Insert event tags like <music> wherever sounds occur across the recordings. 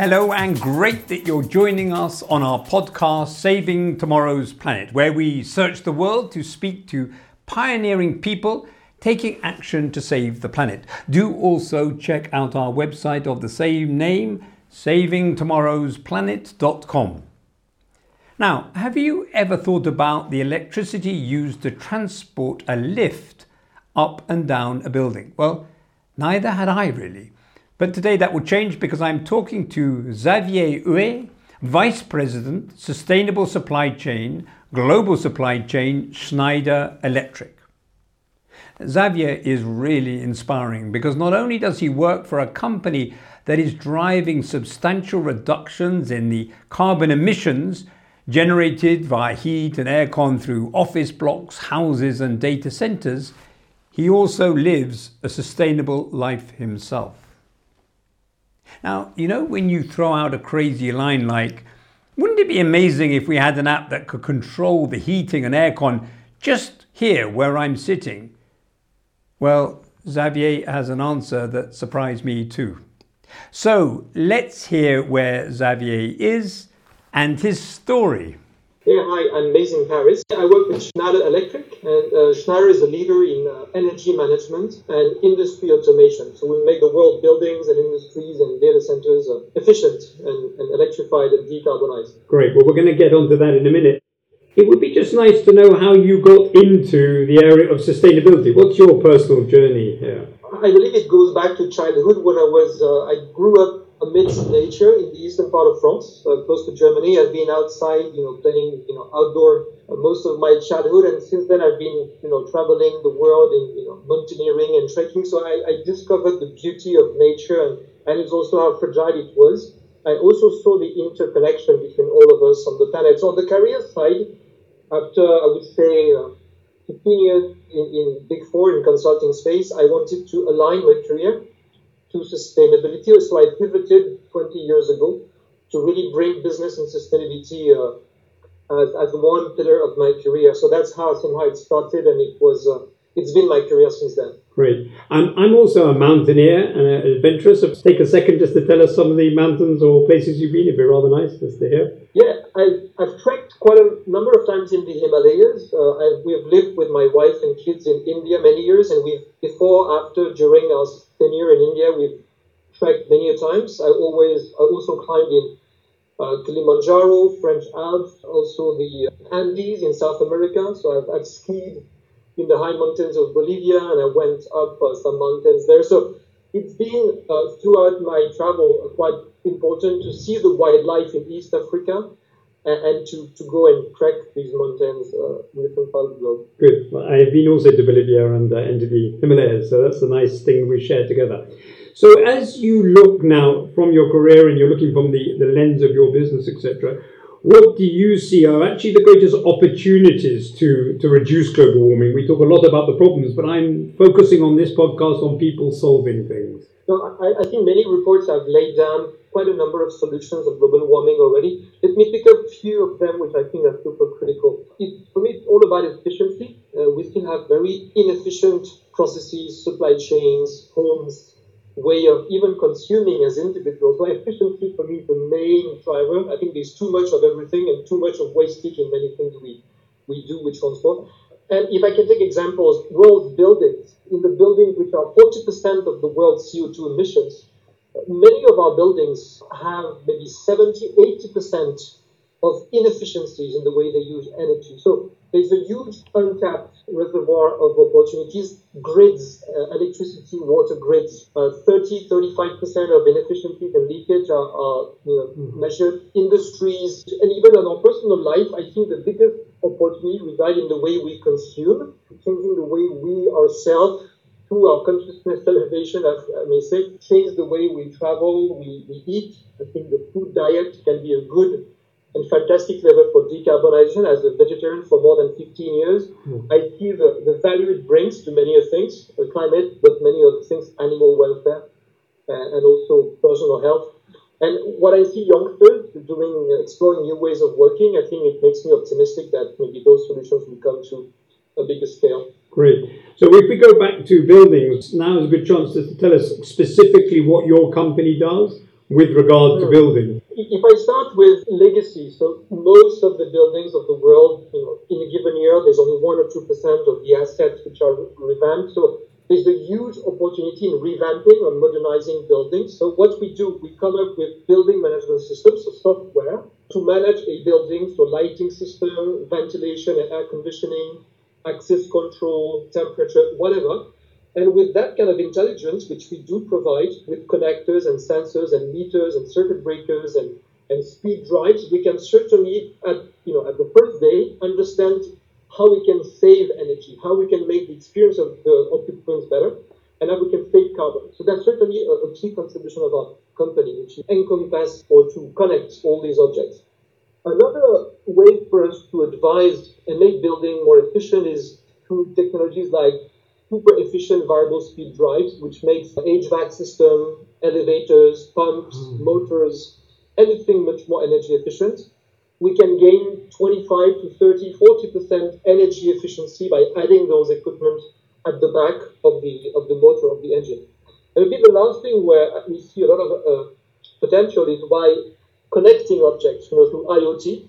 Hello, and great that you're joining us on our podcast, Saving Tomorrow's Planet, where we search the world to speak to pioneering people taking action to save the planet. Do also check out our website of the same name, savingtomorrowsplanet.com. Now, have you ever thought about the electricity used to transport a lift up and down a building? Well, neither had I really. But today that will change because I'm talking to Xavier Houot, Vice President, Sustainable Supply Chain, Global Supply Chain, Schneider Electric. Xavier is really inspiring because not only does he work for a company that is driving substantial reductions in the carbon emissions generated via heat and aircon through office blocks, houses, and data centers, he also lives a sustainable life himself. Now, you know, when you throw out a crazy line like, wouldn't it be amazing if we had an app that could control the heating and aircon just here where I'm sitting? Well, Xavier has an answer that surprised me too. So let's hear where Xavier is and his story. Yeah, hi, I'm based in Paris. I work with Schneider Electric, and uh, Schneider is a leader in uh, energy management and industry automation. So we make the world buildings and industries and data centers uh, efficient and, and electrified and decarbonized. Great. Well, we're going to get onto that in a minute. It would be just nice to know how you got into the area of sustainability. What's your personal journey here? I believe it goes back to childhood when I was, uh, I grew up amidst nature in the eastern part of France, uh, close to Germany. I've been outside, you know, playing, you know, outdoor uh, most of my childhood, and since then I've been, you know, traveling the world in, you know, mountaineering and trekking. So I, I discovered the beauty of nature, and, and it's also how fragile it was. I also saw the interconnection between all of us on the planet. So on the career side, after I would say uh, 15 years in, in Big Four in consulting space, I wanted to align my career to sustainability. So I pivoted 20 years ago to really bring business and sustainability uh, as, as one pillar of my career. So that's how somehow it started, and it was uh, it's been my career since then. Great. I'm, I'm also a mountaineer and an adventurer, so take a second just to tell us some of the mountains or places you've been. It'd be rather nice just to hear. Yeah, I've, I've trekked quite a number of times in the Himalayas. Uh, we've lived with my wife and kids in India many years, and we've before, after, during our tenure in India, we've trekked many times. I always I also climbed in uh, Kilimanjaro, French Alps, also the Andes in South America. So I've, I've skied in the high mountains of Bolivia, and I went up uh, some mountains there. So it's been uh, throughout my travel quite important to see the wildlife in East Africa and, and to, to go and trek these mountains uh, in different parts of the. Good. Well, I've been also to Bolivia and, uh, and to the Himalayas, so that's a nice thing we share together. So as you look now from your career and you're looking from the, the lens of your business, etc., what do you see are actually the greatest opportunities to, to reduce global warming? We talk a lot about the problems, but I'm focusing on this podcast on people solving things. No, I, I think many reports have laid down quite a number of solutions of global warming already. Let me pick up a few of them, which I think are super critical. It, for me, it's all about efficiency. Uh, we still have very inefficient processes, supply chains, homes, way of even consuming as individuals. So efficiency for me is the main driver. I think there's too much of everything and too much of wastage in many things we, we do with transport. And if I can take examples, world buildings, in the buildings which are 40% of the world's CO2 emissions, many of our buildings have maybe 70, 80% of inefficiencies in the way they use energy. So there's a huge untapped reservoir of opportunities. Grids, uh, electricity, water grids, uh, 30, 35% of inefficiencies and leakage are, are you know, mm-hmm. measured. Industries, and even in our personal life, I think the biggest opportunity resides in the way we consume, changing the way we ourselves through our consciousness elevation, as I may say, change the way we travel, we, we eat. I think the food diet can be a good and fantastic level for decarbonization as a vegetarian for more than 15 years. Mm. I see the, the value it brings to many things, the climate, but many other things, animal welfare, uh, and also personal health. And what I see youngsters doing, uh, exploring new ways of working, I think it makes me optimistic that maybe those solutions will come to a bigger scale. Great. So if we go back to buildings, now is a good chance to tell us specifically what your company does with regard to hmm. building? If I start with legacy, so most of the buildings of the world, you know, in a given year, there's only one or two percent of the assets which are revamped. So there's a huge opportunity in revamping or modernizing buildings. So what we do, we come up with building management systems, so software, to manage a building, so lighting system, ventilation and air conditioning, access control, temperature, whatever. And with that kind of intelligence, which we do provide with connectors and sensors and meters and circuit breakers and, and speed drives, we can certainly, at, you know, at the first day, understand how we can save energy, how we can make the experience of the occupants better, and how we can save carbon. So that's certainly a, a key contribution of our company, which is encompass or to connect all these objects. Another way for us to advise and make building more efficient is through technologies like super efficient variable speed drives, which makes the HVAC system, elevators, pumps, mm. motors, anything much more energy efficient. We can gain 25 to 30, 40% energy efficiency by adding those equipment at the back of the of the motor of the engine. And maybe the last thing where we see a lot of uh, potential is by connecting objects, you know, through IoT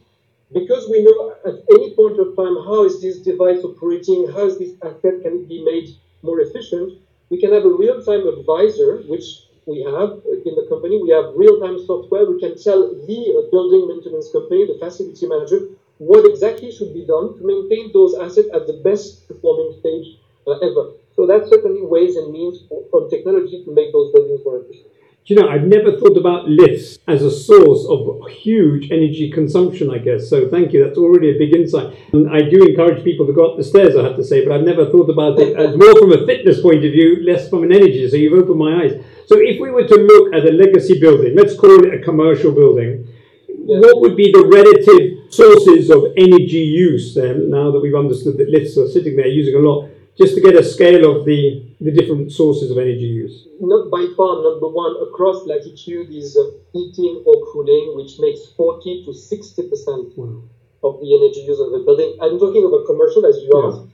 because we know at any point of time how is this device operating, how is this asset can be made more efficient, we can have a real-time advisor, which we have in the company. We have real-time software. We can tell the building maintenance company, the facility manager, what exactly should be done to maintain those assets at the best performing stage uh, ever. So that's certainly ways and means for, from technology to make those buildings more efficient you know, I've never thought about lifts as a source of huge energy consumption, I guess. So thank you. That's already a big insight. And I do encourage people to go up the stairs, I have to say, but I've never thought about it as more from a fitness point of view, less from an energy. So you've opened my eyes. So if we were to look at a legacy building, let's call it a commercial building, what would be the relative sources of energy use then, now that we've understood that lifts are sitting there using a lot? Just to get a scale of the, the different sources of energy use? Not by far number one across latitude is uh, heating or cooling, which makes 40 to 60 percent wow. of the energy use of a building. I'm talking about commercial, as you yeah. asked.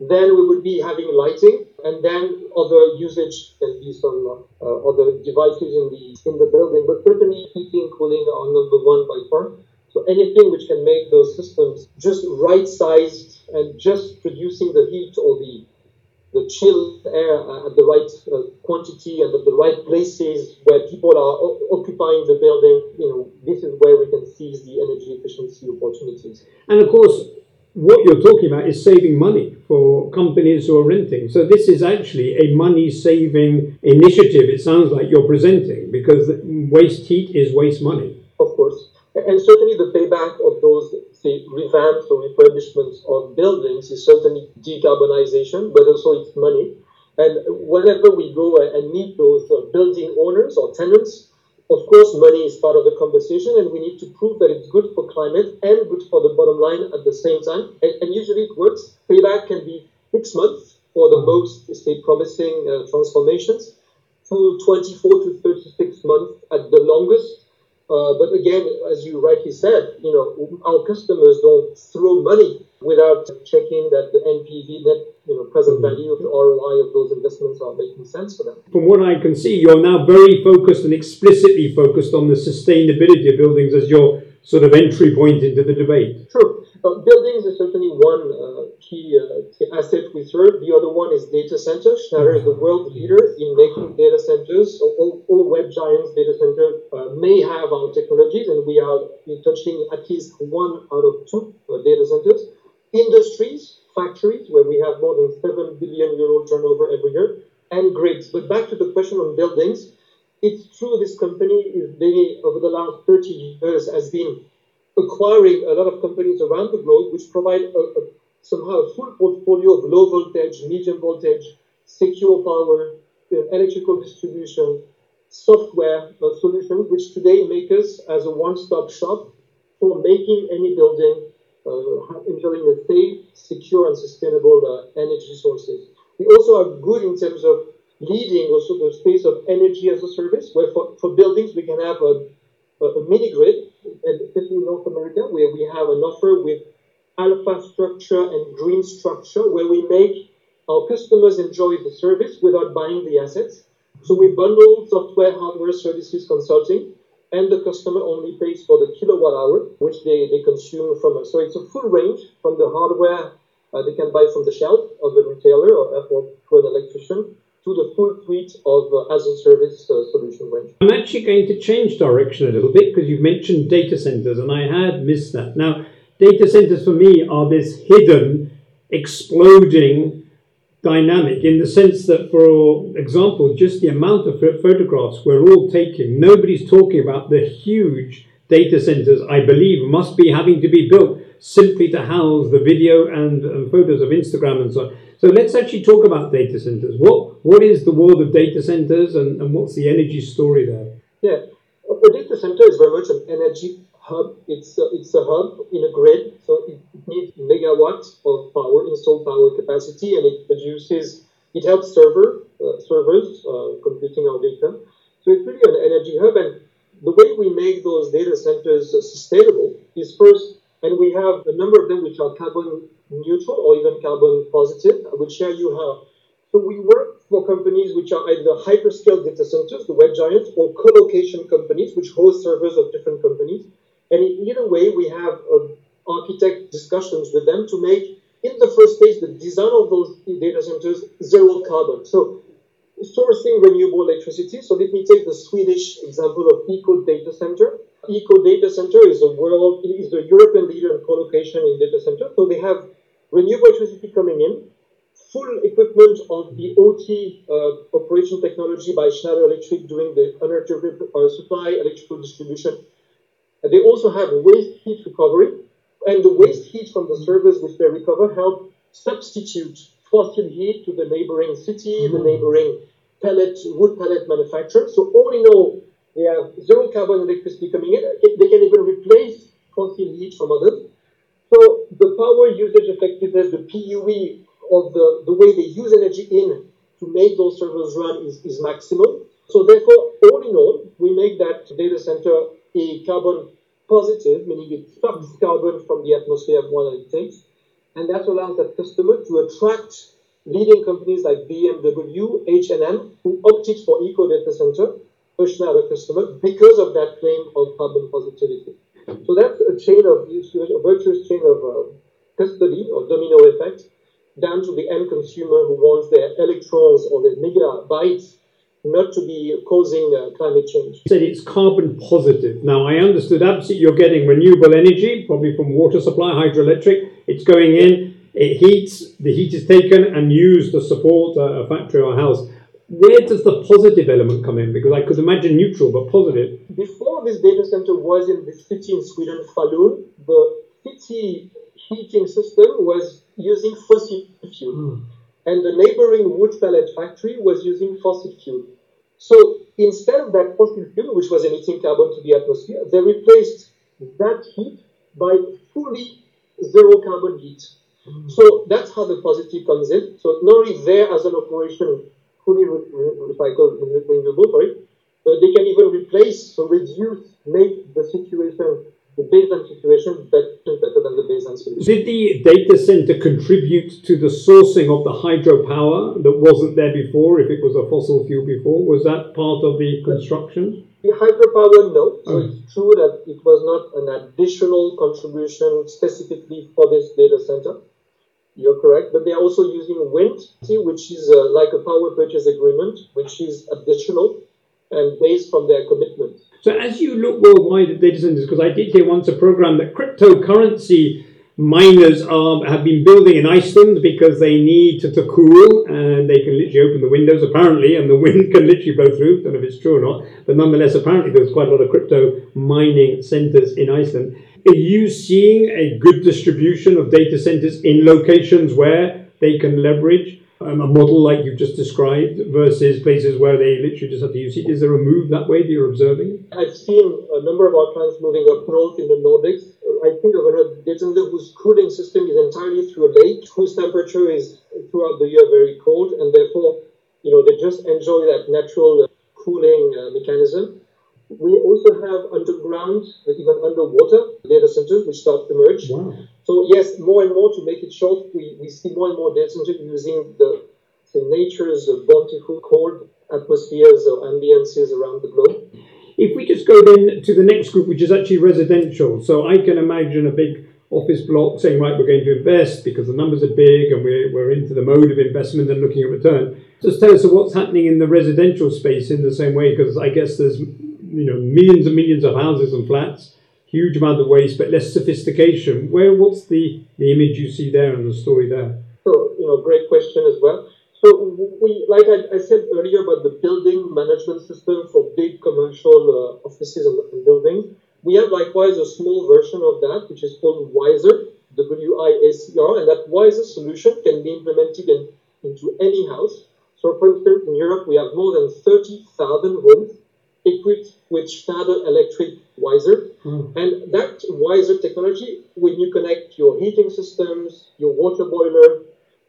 Then we would be having lighting, and then other usage can be some uh, other devices in the in the building. But certainly, heating, cooling are number one by far. So anything which can make those systems just right sized and just producing the heat or the the chill air at the right uh, quantity and at the right places where people are o- occupying the building, you know, this is where we can seize the energy efficiency opportunities. And of course, what you're talking about is saving money for companies who are renting. So this is actually a money saving initiative, it sounds like you're presenting, because waste heat is waste money. Of course. And certainly the payback of those, say, revamps or refurbishments of buildings is certainly decarbonization, but also it's money. And whenever we go and meet those uh, building owners or tenants, of course, money is part of the conversation, and we need to prove that it's good for climate and good for the bottom line at the same time. And, and usually it works. Payback can be six months for the most, say, promising uh, transformations, to 24 to 36 months at the longest uh, but again, as you rightly said, you know, our customers don't throw money without checking that the NPV, net you know, present mm-hmm. value, the ROI of those investments are making sense for them. From what I can see, you're now very focused and explicitly focused on the sustainability of buildings as your sort of entry point into the debate. True. Buildings is certainly one uh, key uh, asset we serve. The other one is data centers. Schneider is the world leader in making data centers. All, all web giants data centers uh, may have our technologies, and we are touching at least one out of two uh, data centers. Industries, factories, where we have more than 7 billion euro turnover every year, and grids. But back to the question on buildings, it's true this company is over the last 30 years, has been acquiring a lot of companies around the globe which provide a, a, somehow a full portfolio of low voltage, medium voltage, secure power, uh, electrical distribution, software uh, solutions, which today make us as a one-stop shop for making any building uh, enjoying a safe, secure, and sustainable uh, energy sources. We also are good in terms of leading also the space of energy as a service, where for, for buildings we can have a, a, a mini grid and especially in North America, where we have an offer with alpha structure and GreenStruxure, where we make our customers enjoy the service without buying the assets. So we bundle software, hardware, services, consulting, and the customer only pays for the kilowatt hour, which they, they consume from us. So it's a full range from the hardware uh, they can buy from the shelf of the retailer or, or through an electrician to the full suite of uh, as a service uh, solution range. I'm actually going to change direction a little bit because you've mentioned data centers and I had missed that. Now, data centers for me are this hidden, exploding dynamic in the sense that, for example, just the amount of photographs we're all taking, nobody's talking about the huge data centers I believe must be having to be built simply to house the video and, and photos of Instagram and so on. So let's actually talk about data centers. What what is the world of data centers and, and what's the energy story there? Yeah, a data center is very much an energy hub. It's a, it's a hub in a grid, so it, needs megawatts of power, installed power capacity, and it produces. It helps server uh, servers uh, computing our data. So it's really an energy hub, and the way we make those data centers sustainable is first, and we have a number of them which are carbon neutral or even carbon positive. I will share you how. So we work for companies which are either hyperscale data centers, the web giants, or co-location companies which host servers of different companies. And in either way, we have uh, architect discussions with them to make, in the first stage, the design of those data centers zero carbon. So sourcing renewable electricity. So let me take the Swedish example of Eco Data Center. Eco Data Center is the world, is the European leader in co-location in data center. So they have renewable electricity coming in, full equipment of the OT uh, operation technology by Schneider Electric doing the uninterrupted uh, supply electrical distribution. And they also have waste heat recovery, and the waste heat from the servers which they recover help substitute fossil heat to the neighboring city, the mm-hmm. neighboring pellet, wood pellet manufacturer. So all in all, they have zero carbon electricity coming in. They can even replace fossil heat from others. So the power usage effectiveness, the PUE of the, the way they use energy in to make those servers run is, is maximum. So therefore, all in all, we make that data center a carbon positive, meaning it sucks carbon from the atmosphere more than it takes. And that allows that customer to attract leading companies like BMW, H&M, who opted for Eco Data Center, a Schneider customer, because of that claim of carbon positivity. So that's a chain of a virtuous chain of uh, custody or domino effect down to the end consumer who wants their electrons or their megabytes not to be causing uh, climate change. You said it's carbon positive. Now, I understood absolutely you're getting renewable energy, probably from water supply, hydroelectric. It's going in, it heats, the heat is taken and used to support a factory or a house where does the positive element come in? Because I could imagine neutral, but positive. Before this data center was in the city in Sweden, Falun, the city heating system was using fossil fuel. Mm. And the neighboring wood pellet factory was using fossil fuel. So instead of that fossil fuel, which was emitting carbon to the atmosphere, they replaced that heat by fully zero carbon heat. Mm. So that's how the positive comes in. So it's not only there as an operation fully recycled renewable, sorry, they can even replace or reduce, make the situation, the baseline situation better, better than the baseline solution. Did the data center contribute to the sourcing of the hydropower that wasn't there before, if it was a fossil fuel before? Was that part of the construction? The hydropower, no. Oh. So oh. it's true that it was not an additional contribution specifically for this data center. Correct, but they are also using wind, which is uh, like a power purchase agreement, which is additional and based from their commitment. So, as you look worldwide at data centers, because I did hear once a program that cryptocurrency miners are, have been building in Iceland because they need to, to, cool and they can literally open the windows apparently and the wind <laughs> can literally blow through. Don't know if it's true or not, but nonetheless, apparently there's quite a lot of crypto mining centers in Iceland. Are you seeing a good distribution of data centers in locations where they can leverage um, a model like you've just described versus places where they literally just have to use it? Is there a move that way that you're observing? I've seen a number of our clients moving up north in the Nordics. I think of a data center whose cooling system is entirely through a lake, whose temperature is throughout the year very cold, and therefore, you know, they just enjoy that natural cooling uh, mechanism. We also have underground, even underwater data centers which start to emerge. Wow. So yes, more and more to make it short, we, we see more and more data centers using the say, nature's bountiful cold atmospheres or ambiances around the globe. If we just go then to the next group, which is actually residential, so I can imagine a big office block saying, right, we're going to invest because the numbers are big and we're, we're into the mode of investment and looking at return. Just tell us what's happening in the residential space in the same way, because I guess there's you know millions and millions of houses and flats, huge amount of waste, but less sophistication. Where what's the, the image you see there and the story there? So, you know, great question as well. So we, like I, I, said earlier about the building management system for big commercial uh, offices and, and, buildings, we have likewise a small version of that, which is called Wiser, W-I-S-E-R, and that Wiser solution can be implemented in, into any house. So, for instance, in Europe, we have more than 30,000 homes equipped with Schneider Electric Wiser. Mm. And that Wiser technology, when you connect your heating systems, your water boiler,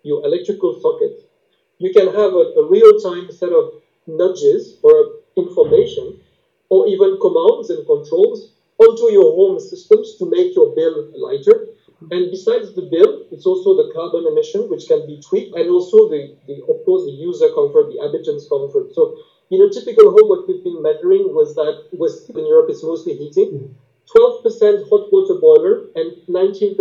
your electrical socket, you can have a, a real-time set of nudges or information or even commands and controls onto your home systems to make your bill lighter. And besides the bill, it's also the carbon emission, which can be tweaked, and also the, the of course, the user comfort, the habitant's comfort. So in a typical home, what we've been measuring was that in Europe is mostly heating, 12% hot water boiler, and 19%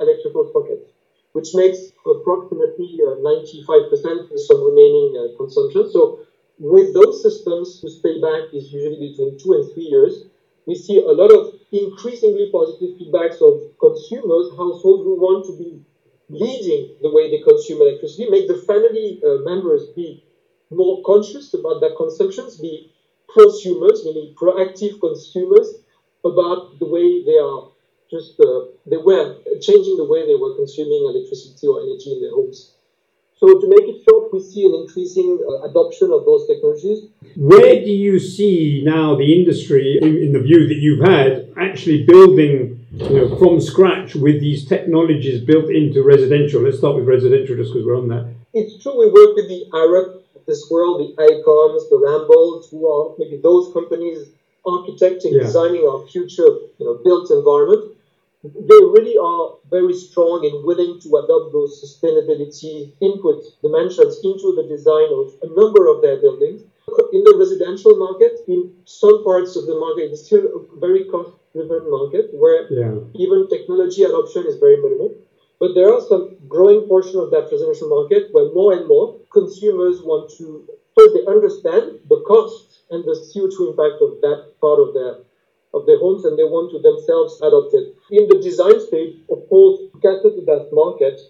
electrical socket which makes approximately uh, 95% of some remaining uh, consumption. So with those systems, whose payback is usually between two and three years, we see a lot of increasingly positive feedbacks of consumers, households who want to be leading the way they consume electricity, make the family uh, members be more conscious about their consumptions, be prosumers, meaning proactive consumers about the way they are just uh, they were changing the way they were consuming electricity or energy in their homes. So to make it short, we see an increasing uh, adoption of those technologies. Where do you see now the industry, in, in, the view that you've had, actually building you know, from scratch with these technologies built into residential? Let's start with residential just because we're on that. It's true, we work with the Arup of this world, the AECOMs, the Rambolls, who are maybe those companies architecting, yeah. designing our future you know, built environment they really are very strong and willing to adopt those sustainability input dimensions into the design of a number of their buildings. In the residential market, in some parts of the market, it's still a very cost driven market where yeah. even technology adoption is very minimal. But there are some growing portion of that residential market where more and more consumers want to first they understand the cost and the CO2 impact of that part of their of their homes and they want to themselves adopt it. In the design stage, of course, cater to that market,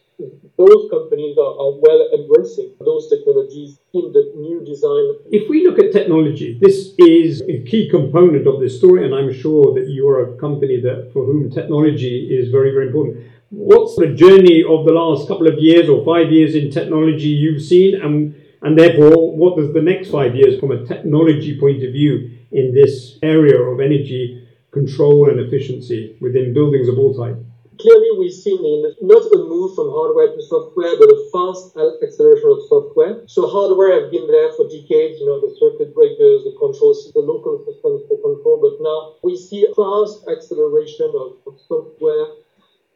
those companies are, are, well embracing those technologies in the new design. If we look at technology, this is a key component of this story, and I'm sure that you are a company that for whom technology is very, very important. What's the journey of the last couple of years or five years in technology you've seen, and and therefore, what does the next five years, from a technology point of view, in this area of energy control and efficiency within buildings of all types? Clearly, we've seen not a move from hardware to software, but a fast acceleration of software. So hardware have been there for decades, you know, the circuit breakers, the controls, the local systems for control, but now we see a fast acceleration of, of software.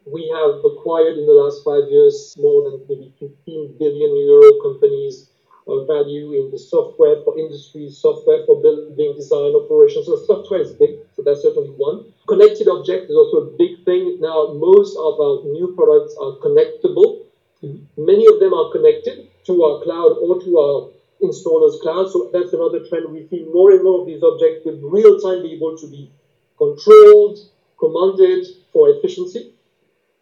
We have acquired in the last five years more than maybe 15 billion euro companies value in the software for industry, software for building design operations. So software is big, so that's certainly one. Connected object is also a big thing. Now, most of our new products are connectable. Mm-hmm. Many of them are connected to our cloud or to our installers' cloud. So that's another trend. We see more and more of these objects with real time be able to be controlled, commanded for efficiency.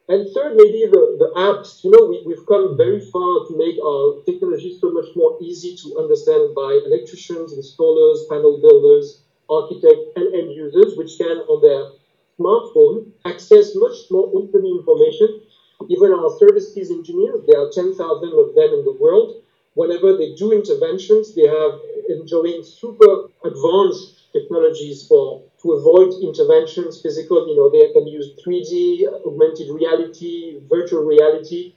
And third, maybe the, the apps. You know, we, we've come very far to make our technology so much more easy to understand by electricians, installers, panel builders, architects, and end users, which can, on their smartphone, access much more open information. Even our services engineers, there are 10,000 of them in the world. Whenever they do interventions, they have enjoying super advanced technologies for to avoid interventions, physical, you know, they can use 3D, augmented reality, virtual reality.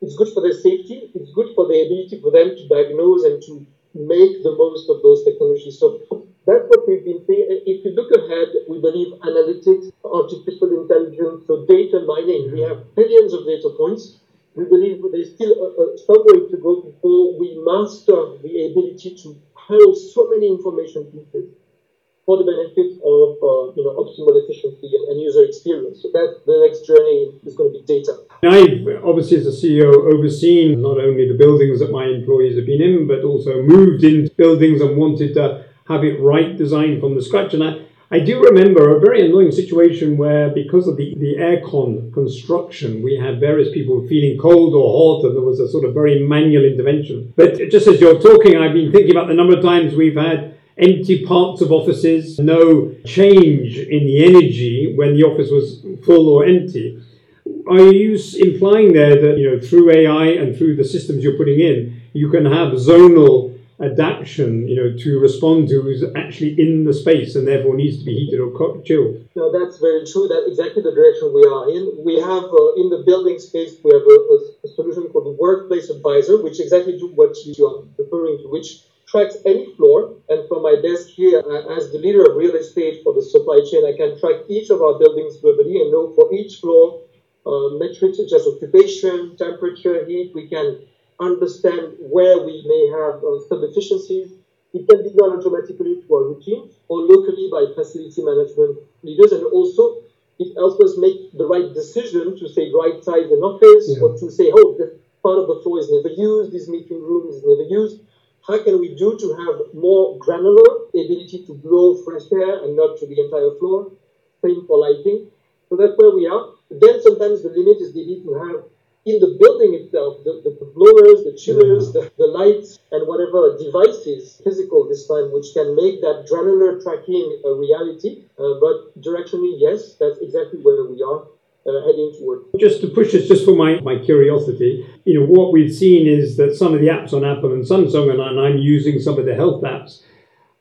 It's good for their safety. It's good for the ability for them to diagnose and to make the most of those technologies. So that's what we've been saying. If you look ahead, we believe analytics, artificial intelligence, so data mining, we have billions of data points. We believe there's still a, a, some way to go before we master the ability to handle so many information pieces for the benefit of uh, you know optimal efficiency and, and, user experience. So that the next journey is going to be data. I've obviously as a CEO overseen not only the buildings that my employees have been in, but also moved into buildings and wanted to have it right designed from the scratch. And I, I do remember a very annoying situation where, because of the, the aircon construction, we had various people feeling cold or hot, and there was a sort of very manual intervention. But just as you're talking, I've been thinking about the number of times we've had empty parts of offices, no change in the energy when the office was full or empty. Are you implying there that you know through AI and through the systems you're putting in, you can have zonal adaptation, you know, to respond to who's actually in the space and therefore needs to be heated or chilled. No, that's very true. That's exactly the direction we are in. We have uh, in the building space we have a, a, solution called the Workplace Advisor, which exactly do what you are referring to, which tracks any floor. And from my desk here, as the leader of real estate for the supply chain, I can track each of our buildings globally and know for each floor uh, metrics such as occupation, temperature, heat. We can understand where we may have uh, some efficiencies. It can be done automatically through our routines or locally by facility management leaders. And also, it helps us make the right decision to say right size an office yeah. or to say, oh, this part of the floor is never used, this meeting room is never used. How can we do to have more granular ability to blow fresh air and not to the entire floor? Same for lighting. So that's where we are. Then sometimes the limit is the need to have in the building itself, the, the blowers, the chillers, the, the, lights, and whatever devices, physical this time, which can make that granular tracking a reality. Uh, but directionally, yes, that's exactly where we are. Uh, heading toward. Just to push this, just for my, my curiosity, you know, what we've seen is that some of the apps on Apple and Samsung, and I'm using some of the health apps,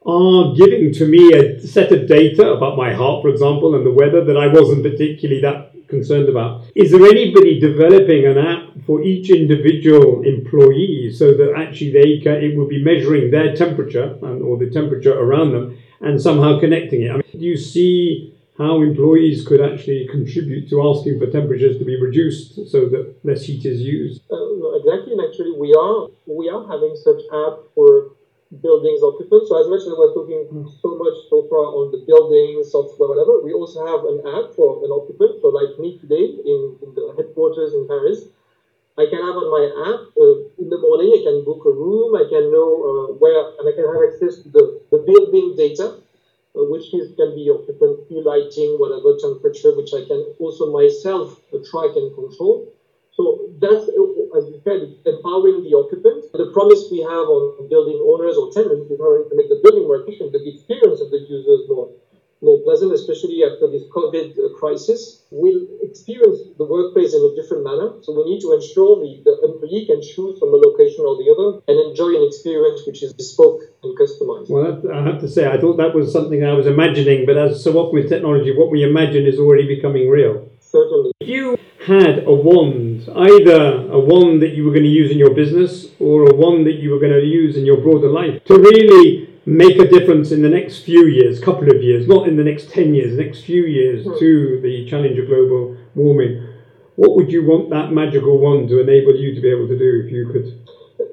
are giving to me a set of data about my heart, for example, and the weather that I wasn't particularly that concerned about. Is there anybody developing an app for each individual employee so that actually they can, it will be measuring their temperature and, or the temperature around them and somehow connecting it? I mean, do you see how employees could actually contribute to asking for temperatures to be reduced so that less heat is used? Uh, exactly, and actually we are we are having such app for buildings occupants. So as much as we're talking so much so far on the building, software, whatever, we also have an app for an occupant. So like me today in, in the headquarters in Paris, I can have on my app uh, in the morning, I can book a room, I can know uh, where, and I can have access to the, the building data, which is, can be occupancy, lighting, whatever temperature, which I can also myself uh, track and control. So that's, as you said, empowering the occupant. The promise we have on building owners or tenants is to make the building more efficient, but the experience of the users more more pleasant, especially after this COVID crisis. We'll experience the workplace in a different manner. So we need to ensure the, the employee can choose from a location or the other and enjoy an experience which is bespoke and customized. Well, I have to say, I thought that was something I was imagining, but as so often with technology, what we imagine is already becoming real. Certainly. If you had a wand, either a wand that you were going to use in your business or a wand that you were going to use in your broader life to really make a difference in the next few years, couple of years, not in the next 10 years, next few years hmm. to the challenge of global warming, what would you want that magical wand to enable you to be able to do if you could?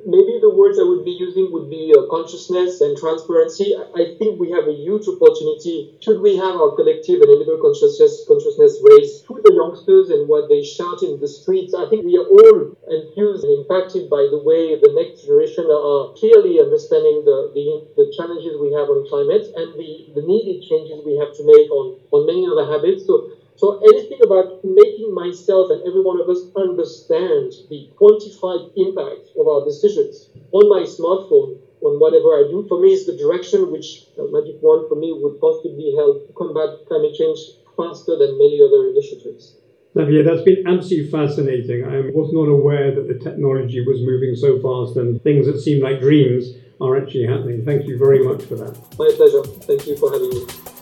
Maybe the words I would be using would be uh, consciousness and transparency. I think we have a huge opportunity. Should we have our collective and individual consciousness consciousness raised to the youngsters and what they shout in the streets? I think we are all enthused and impacted by the way the next generation are clearly understanding the, the, the challenges we have on climate and the, the needed changes we have to make on, on many other habits. So so anything about making myself and every one of us understand the quantified impact of our decisions on my smartphone, on whatever I do, for me is the direction which uh, Magic Wand for me would possibly help combat climate change faster than many other initiatives. Xavier, that's been absolutely fascinating. I was not aware that the technology was moving so fast and things that seem like dreams are actually happening. Thank you very much for that. My pleasure. Thank you for having me.